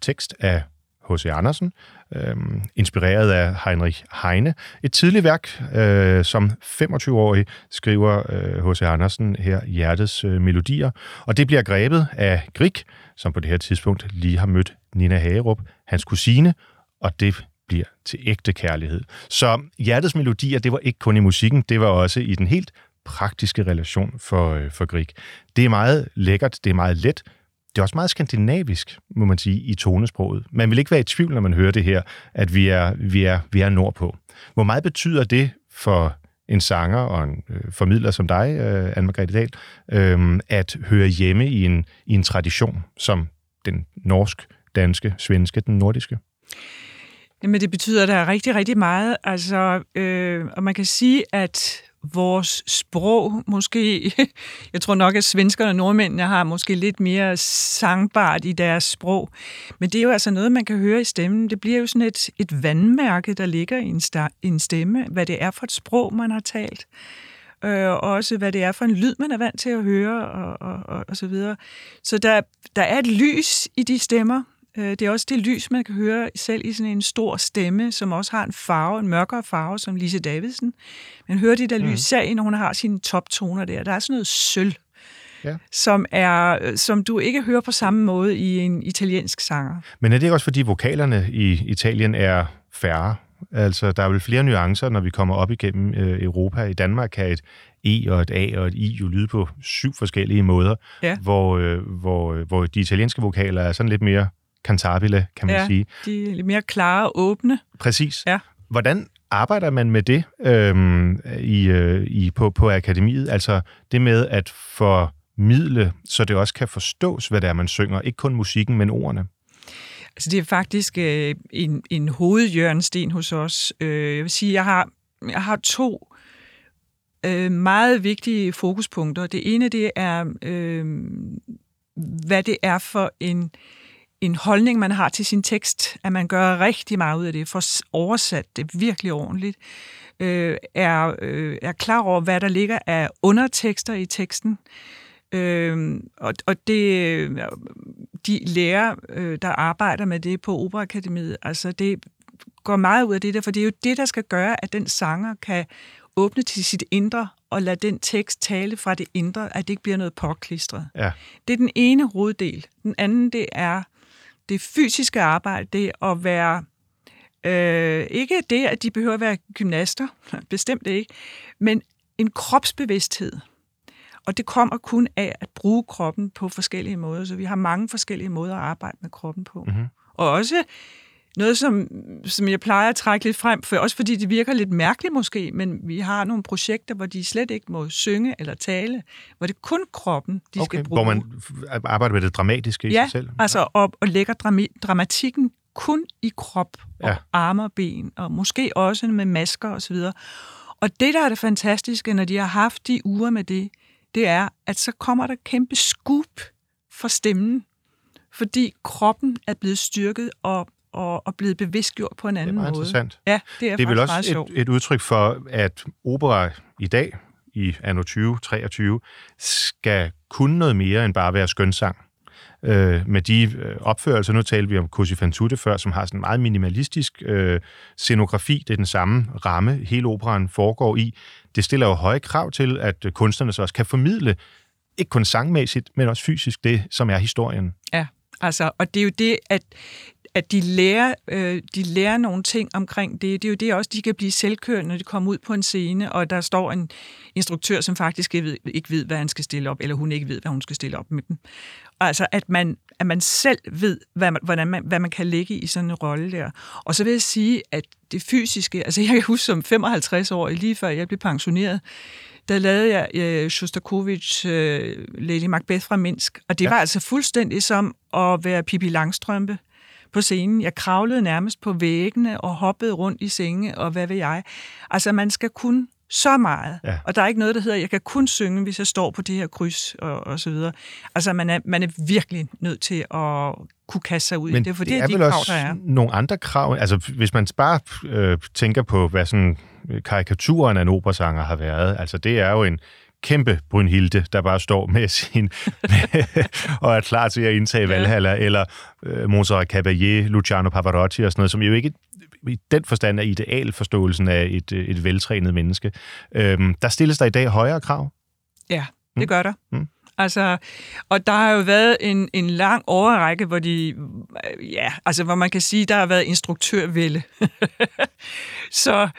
tekst af H.C. Andersen, øh, inspireret af Heinrich Heine. Et tidligt værk, øh, som 25-årig skriver øh, H.C. Andersen her Hjertets øh, Melodier, og det bliver grebet af Grieg, som på det her tidspunkt lige har mødt Nina Hagerup, hans kusine, og det bliver til ægte kærlighed. Så Hjertets Melodier, det var ikke kun i musikken, det var også i den helt praktiske relation for, øh, for Grieg. Det er meget lækkert, det er meget let, det er også meget skandinavisk, må man sige, i tonesproget. Man vil ikke være i tvivl, når man hører det her, at vi er, vi er, vi er nordpå. Hvor meget betyder det for en sanger og en øh, formidler som dig, øh, Anne-Margrethe Dahl, øh, at høre hjemme i en, i en tradition som den norsk, danske, svenske, den nordiske? Jamen, det betyder der rigtig, rigtig meget. Altså, øh, og man kan sige, at vores sprog måske, (laughs) jeg tror nok, at svenskerne og nordmændene har måske lidt mere sangbart i deres sprog, men det er jo altså noget, man kan høre i stemmen. Det bliver jo sådan et, et vandmærke, der ligger i en, sta- en stemme, hvad det er for et sprog, man har talt. Øh, og også hvad det er for en lyd, man er vant til at høre, og, og, og, og så videre. Så der, der er et lys i de stemmer, det er også det lys, man kan høre selv i sådan en stor stemme, som også har en farve, en mørkere farve, som Lise Davidsen. Man hører det der lys, mm. selv når hun har sine toptoner der. Der er sådan noget sølv, ja. som, er, som du ikke hører på samme måde i en italiensk sanger. Men er det ikke også, fordi vokalerne i Italien er færre? Altså, der er vel flere nuancer, når vi kommer op igennem øh, Europa. I Danmark kan et E og et A og et I jo lyde på syv forskellige måder, ja. hvor, øh, hvor, øh, hvor de italienske vokaler er sådan lidt mere cantabile, kan man ja, sige. de er lidt mere klare og åbne. Præcis. Ja. Hvordan arbejder man med det øhm, i, øh, i, på, på akademiet? Altså det med at formidle, så det også kan forstås, hvad det er, man synger. Ikke kun musikken, men ordene. Altså det er faktisk øh, en, en hovedjørnsten hos os. Øh, jeg vil sige, jeg har, jeg har to øh, meget vigtige fokuspunkter. Det ene, det er, øh, hvad det er for en øh, en holdning, man har til sin tekst, at man gør rigtig meget ud af det, for oversat det virkelig ordentligt, øh, er, øh, er klar over, hvad der ligger af undertekster i teksten, øh, og, og det, de lærer, øh, der arbejder med det på Operakademiet, altså det går meget ud af det der, for det er jo det, der skal gøre, at den sanger kan åbne til sit indre og lade den tekst tale fra det indre, at det ikke bliver noget påklistret. Ja. Det er den ene hoveddel. Den anden, det er det fysiske arbejde, det at være øh, ikke det, at de behøver at være gymnaster, (laughs) bestemt ikke, men en kropsbevidsthed. Og det kommer kun af at bruge kroppen på forskellige måder, så vi har mange forskellige måder at arbejde med kroppen på. Mm-hmm. Og også noget, som, som jeg plejer at trække lidt frem, for også fordi det virker lidt mærkeligt måske, men vi har nogle projekter, hvor de slet ikke må synge eller tale, hvor det er kun kroppen, de okay, skal bruge. Hvor man arbejder med det dramatiske i ja, sig selv. altså og, og lægger dramatikken kun i krop og ja. arme og ben, og måske også med masker osv. Og, og det, der er det fantastiske, når de har haft de uger med det, det er, at så kommer der kæmpe scoop for stemmen, fordi kroppen er blevet styrket og og, og blevet bevidstgjort på en anden måde. Det er meget måde. interessant. Ja, det er, det er vel også et, et udtryk for, at opera i dag, i anno 2023, skal kunne noget mere end bare være skønsang. Øh, med de øh, opførelser, nu talte vi om Cosi fan tutte før, som har sådan en meget minimalistisk øh, scenografi. Det er den samme ramme, hele operan foregår i. Det stiller jo høje krav til, at kunstnerne så også kan formidle, ikke kun sangmæssigt, men også fysisk, det som er historien. Ja, altså, og det er jo det, at at de lærer, øh, de lærer nogle ting omkring det. Det er jo det også, de kan blive selvkørende, når de kommer ud på en scene, og der står en instruktør, som faktisk ikke ved, ikke ved, hvad han skal stille op, eller hun ikke ved, hvad hun skal stille op med dem. Altså, at man, at man selv ved, hvad man, hvordan man, hvad man kan lægge i sådan en rolle der. Og så vil jeg sige, at det fysiske, altså jeg kan huske som 55 år, lige før jeg blev pensioneret, der lavede jeg øh, Shostakovich øh, Lady Macbeth fra Minsk, og det ja. var altså fuldstændig som at være Pippi Langstrømpe på scenen. Jeg kravlede nærmest på væggene og hoppede rundt i senge, og hvad ved jeg. Altså, man skal kun så meget. Ja. Og der er ikke noget, der hedder, jeg kan kun synge, hvis jeg står på det her kryds, og, og så videre. Altså, man er, man er virkelig nødt til at kunne kaste sig ud Men i det, for det er, er de vel krav, også der er. nogle andre krav. Altså, hvis man bare øh, tænker på, hvad sådan karikaturen af en operasanger har været, altså det er jo en kæmpe Brynhilde, der bare står med sin med, og er klar til at indtage. Valhalla, eller øh, Mozart Caballé, Luciano Pavarotti og sådan noget, som jo ikke i den forstand er idealforståelsen af et, et veltrænet menneske. Øhm, der stilles der i dag højere krav? Ja, det mm. gør der. Mm. Altså, og der har jo været en, en lang overrække, hvor de, ja, altså hvor man kan sige, der har været instruktørvælde. (laughs) så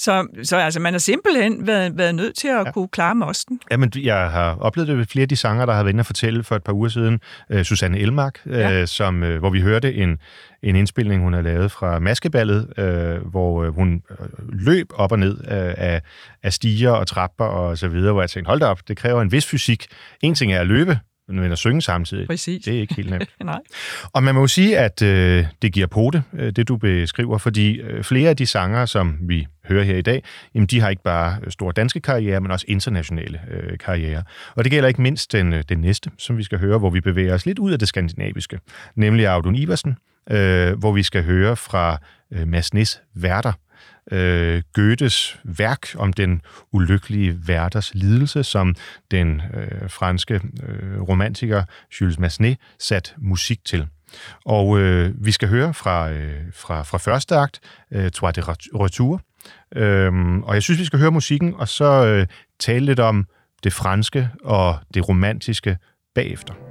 Så, så altså, man har simpelthen været, været nødt til at Ja. ja. kunne klare mosten. Jamen, jeg har oplevet det ved flere af de sanger, der har været inde og fortælle for et par uger siden. Uh, Susanne Elmark, uh, Ja. som, uh, hvor vi hørte en, en indspilning, hun har lavet fra Maskeballet, uh, hvor uh, hun uh, løb op og ned uh, af, af stiger og trapper og så videre, hvor jeg tænkte, hold da op, det kræver en vis fysik. En ting er at løbe, men at synge samtidig, Præcis. det er ikke helt nemt. (laughs) Nej. Og man må jo sige, at øh, det giver pote, øh, det du beskriver, fordi øh, flere af de sanger, som vi hører her i dag, jamen, de har ikke bare store danske karriere, men også internationale øh, karriere. Og det gælder ikke mindst den, øh, den næste, som vi skal høre, hvor vi bevæger os lidt ud af det skandinaviske, nemlig Audun Iversen, øh, hvor vi skal høre fra øh, Mads Nis Værter, øh, Goethes værk om den ulykkelige værters lidelse, som den øh, franske øh, romantiker Jules Massenet sat musik til. Og øh, vi skal høre fra, øh, fra, fra første akt, øh, Trois de Retour, øhm, og jeg synes, vi skal høre musikken, og så øh, tale lidt om det franske og det romantiske bagefter.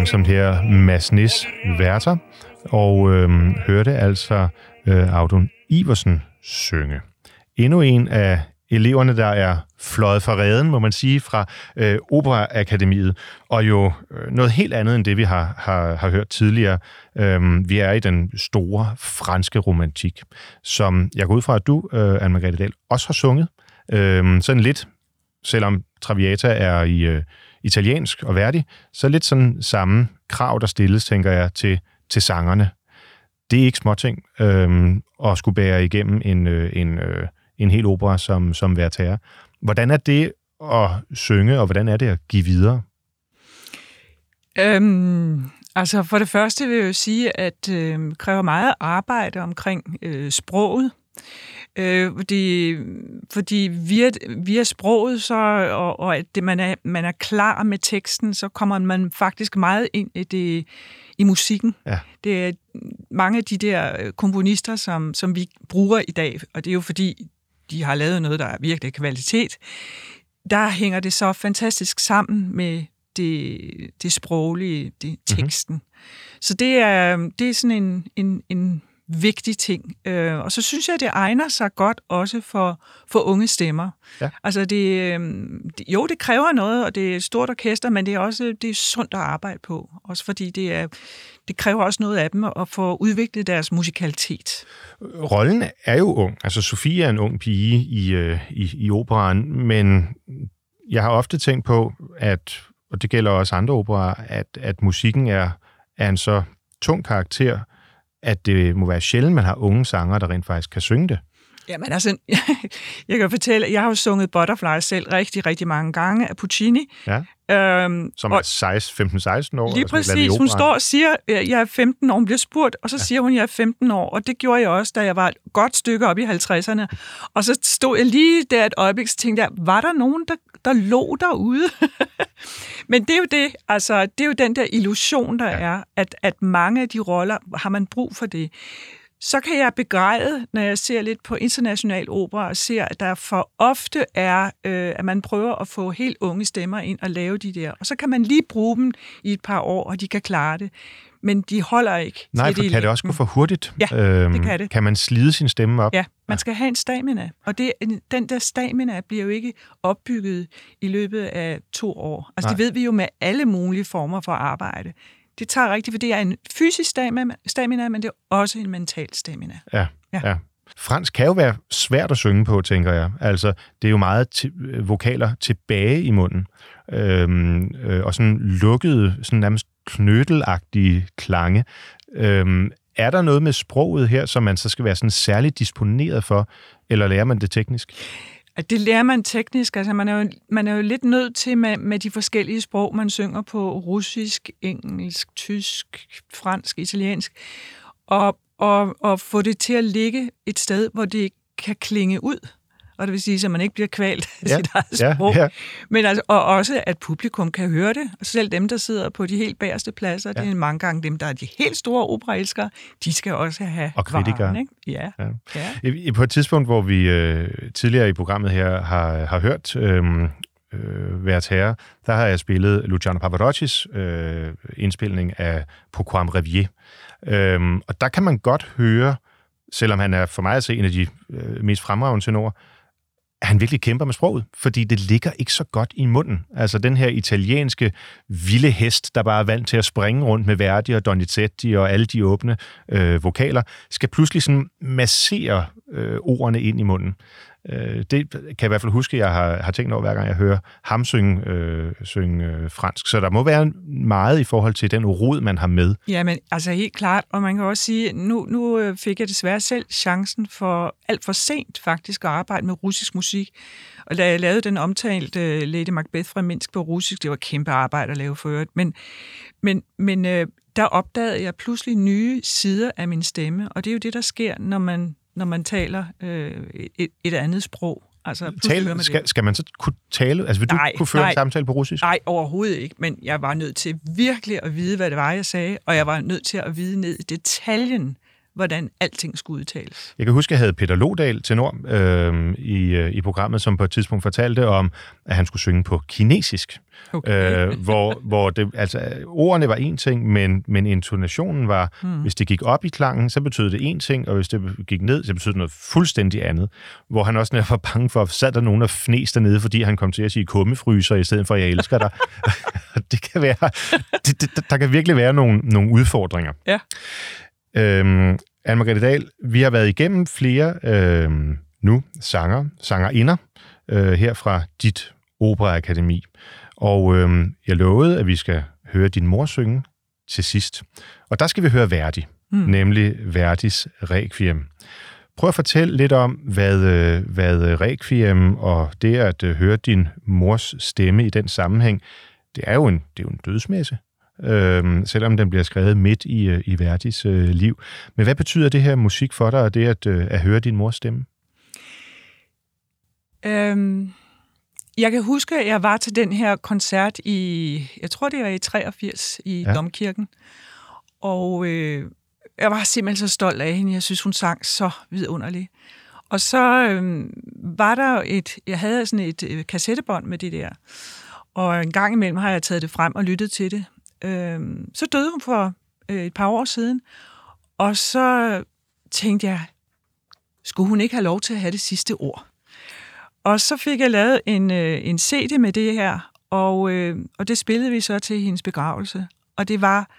Langsomt her Mads Nis Værter, og øh, hørte altså øh, Audun Iversen synge. Endnu en af eleverne, der er fløjet fra reden, må man sige, fra øh, Operaakademiet, og jo øh, noget helt andet end det, vi har, har, har hørt tidligere. Øhm, vi er i den store franske romantik, som jeg går ud fra, at du, øh, Anne-Margrethe Dahl, også har sunget. Øhm, sådan lidt, selvom Traviata er i øh, italiensk og værdig, så lidt sådan samme krav, der stilles, tænker jeg, til, til sangerne. Det er ikke småting øhm, at skulle bære igennem en, øh, en, øh, en hel opera som, som Vertaire. Hvordan er det at synge, og hvordan er det at give videre? Øhm, altså for det første vil jeg jo sige, at det øh, kræver meget arbejde omkring øh, sproget. Øh, fordi, fordi via, via sproget, så, og, og at det, man, er, man er klar med teksten, så kommer man faktisk meget ind i, det, i musikken. Ja. Det er mange af de der øh, komponister, som, som vi bruger i dag, og det er jo fordi, de har lavet noget, der er virkelig kvalitet, der hænger det så fantastisk sammen med det, det sproglige, det teksten. Mm-hmm. Så det er, det er sådan en, en, en vigtig ting. Øh, og så synes jeg, det egner sig godt også for, for unge stemmer. Ja. Altså det, øh, det, jo, det kræver noget, og det er et stort orkester, men det er også det er sundt at arbejde på. Også fordi det, er, det kræver også noget af dem at få udviklet deres musikalitet. Rollen er jo ung. Altså, Sofie er en ung pige i, øh, i, i operan, men jeg har ofte tænkt på, at, og det gælder også andre operer, at, at musikken er, er en så tung karakter, at det må være sjældent, man har unge sanger, der rent faktisk kan synge det. Jamen altså, (laughs) jeg kan fortælle, jeg har jo sunget Butterfly selv rigtig, rigtig mange gange af Puccini. Ja. Øhm, Som og er 15-16 år. lige og i præcis, hun står og siger, at jeg er 15 år, hun bliver spurgt, og så ja. siger hun, at jeg er 15 år, og det gjorde jeg også, da jeg var et godt stykke op i 50'erne. Og så stod jeg lige der et øjeblik, så tænkte jeg, var der nogen, der, der lå derude? (laughs) Men det er jo det, altså, det er jo den der illusion, der ja. er, at, at mange af de roller har man brug for det. Så kan jeg begræde, når jeg ser lidt på international opera, og ser, at der for ofte er, øh, at man prøver at få helt unge stemmer ind og lave de der. Og så kan man lige bruge dem i et par år, og de kan klare det. Men de holder ikke. Nej, for det kan det også gå for hurtigt? Ja, øhm, det kan det. Kan man slide sin stemme op? Ja, man skal have en stamina, og det, den der stamina bliver jo ikke opbygget i løbet af to år. Altså Nej. det ved vi jo med alle mulige former for arbejde. Det tager rigtigt, for det er en fysisk stamina, men det er også en mental stamina. Ja, Ja. ja. Fransk kan jo være svært at synge på, tænker jeg. Altså, det er jo meget øh, vokaler tilbage i munden. Øhm, øh, og sådan lukkede, sådan nærmest knødelagtige klange. Øhm, er der noget med sproget her, som man så skal være sådan særligt disponeret for, eller lærer man det teknisk? At det lærer man teknisk. Altså man er jo, man er jo lidt nødt til med, med de forskellige sprog, man synger på russisk, engelsk, tysk, fransk, italiensk, og, og, og få det til at ligge et sted, hvor det kan klinge ud. Og det vil sige, at man ikke bliver kvalt af Ja, sit eget ja, sprog. ja. Men altså, og også, at publikum kan høre det. Selv dem, der sidder på de helt bagerste pladser, ja. det er mange gange dem, der er de helt store operaelskere, de skal også have Og kritikere. varen, ikke? Ja. Ja. ja. I- På et tidspunkt, hvor vi øh, tidligere i programmet her har, har hørt øh, øh, Vært Herre, der har jeg spillet Luciano Pavarottis øh, indspilning af me Revier. Øhm, og der kan man godt høre, selvom han er for mig at se en af de øh, mest fremragende tenorer, at han virkelig kæmper med sproget, fordi det ligger ikke så godt i munden. Altså den her italienske vilde hest, der bare er vant til at springe rundt med Verdi og Donizetti og alle de åbne øh, vokaler, skal pludselig sådan massere øh, ordene ind i munden. Øh, det kan jeg i hvert fald huske, at jeg har, har tænkt over, hver gang jeg hører ham synge, øh, synge øh, fransk. Så der må være meget i forhold til den rod, man har med. Ja, men altså helt klart, og man kan også sige, nu, nu øh, fik jeg desværre selv chancen for alt for sent faktisk at arbejde med russisk musik. Og da jeg lavede den omtalte øh, Lady Macbeth fra Minsk på russisk, det var kæmpe arbejde at lave for øvrigt, men, men, men øh, der opdagede jeg pludselig nye sider af min stemme, og det er jo det, der sker, når man, når man taler uh, et, et andet sprog. Altså, Tale, man skal, det. skal man så kunne tale? Altså vil du Nej, kunne føre nej. en samtale på russisk? Nej, overhovedet ikke, men jeg var nødt til virkelig at vide, hvad det var, jeg sagde, og jeg var nødt til at vide ned i detaljen, hvordan alting skulle udtales. Jeg kan huske, at jeg havde Peter Lodal til Nord øh, i, i programmet, som på et tidspunkt fortalte om, at han skulle synge på kinesisk. Okay. Øh, hvor (laughs) hvor det, altså, ordene var en ting, men, men intonationen var, mm. hvis det gik op i klangen, så betød det en ting, og hvis det gik ned, så betød det noget fuldstændig andet. Hvor han også var bange for, at sad der nogen og fnes dernede, fordi han kom til at sige kummefryser, i stedet for, jeg elsker dig. (laughs) det kan være, det, det, der kan virkelig være nogle, nogle udfordringer. Ja. Øhm, Anne-Margrethe Dahl, vi har været igennem flere øhm, nu sanger, sangerinder øh, her fra dit operaakademi. Og øhm, jeg lovede, at vi skal høre din mor synge til sidst. Og der skal vi høre Verdi, mm. nemlig Verdis Requiem. Prøv at fortælle lidt om, hvad, øh, hvad Requiem og det at øh, høre din mors stemme i den sammenhæng, det er jo en, det er jo en dødsmesse øh, selvom den bliver skrevet midt i, øh, i Verdis øh, liv. Men hvad betyder det her musik for dig, og det at, øh, at høre din mors stemme? Øhm, jeg kan huske, at jeg var til den her koncert i, jeg tror det var i 83 i Ja. ja. Domkirken, og øh, jeg var simpelthen så stolt af hende. Jeg synes, hun sang så vidunderligt. Og så øh, var der et, jeg havde sådan et øh, kassettebånd med det der, og en gang imellem har jeg taget det frem og lyttet til det. Øh, så døde hun for øh, et par år siden, og så tænkte jeg, skulle hun ikke have lov til at have det sidste ord? Og så fik jeg lavet en, øh, en CD med det her, og, øh, og det spillede vi så til hendes begravelse. Og det var,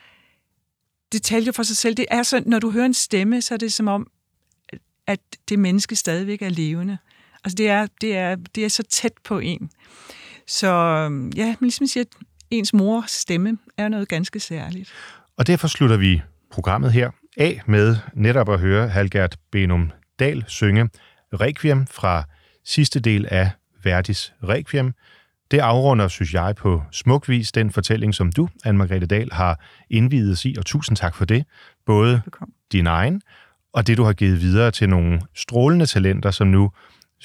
det talte jo for sig selv. Det er så, når du hører en stemme, så er det som om, at det menneske stadigvæk er levende. Altså det er, det er, det er så tæt på en. Så øhm, ja, men ligesom jeg siger, ens mors stemme er noget ganske særligt. Og derfor slutter vi programmet her af med netop at høre Halgert Benum Dahl synge Requiem fra sidste del af Verdis Requiem. Det afrunder, synes jeg, på smuk vis den fortælling, som du, Anne-Margrethe Dahl, har indvidet os i, og tusind tak for det. Både Velkommen. din egen, og det, du har givet videre til nogle strålende talenter, som nu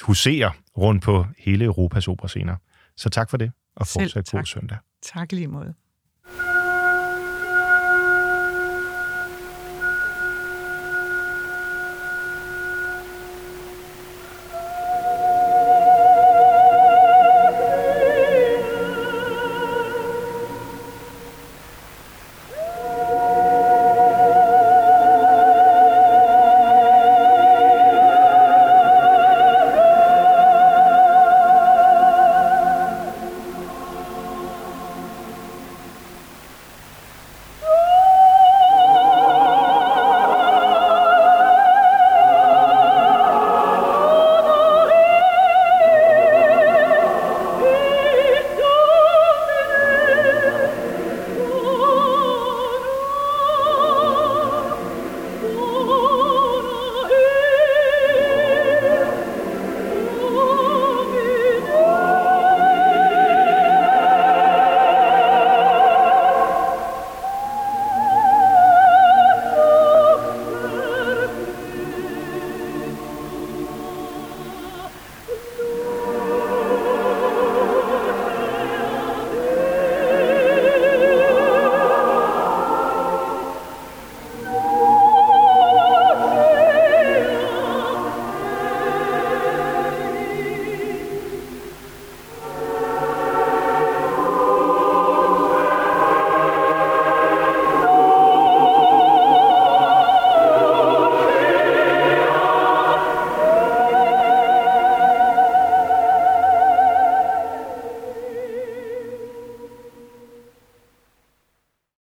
huserer rundt på hele Europas operascener. Så tak for det, og fortsat god søndag. Tak lige måde.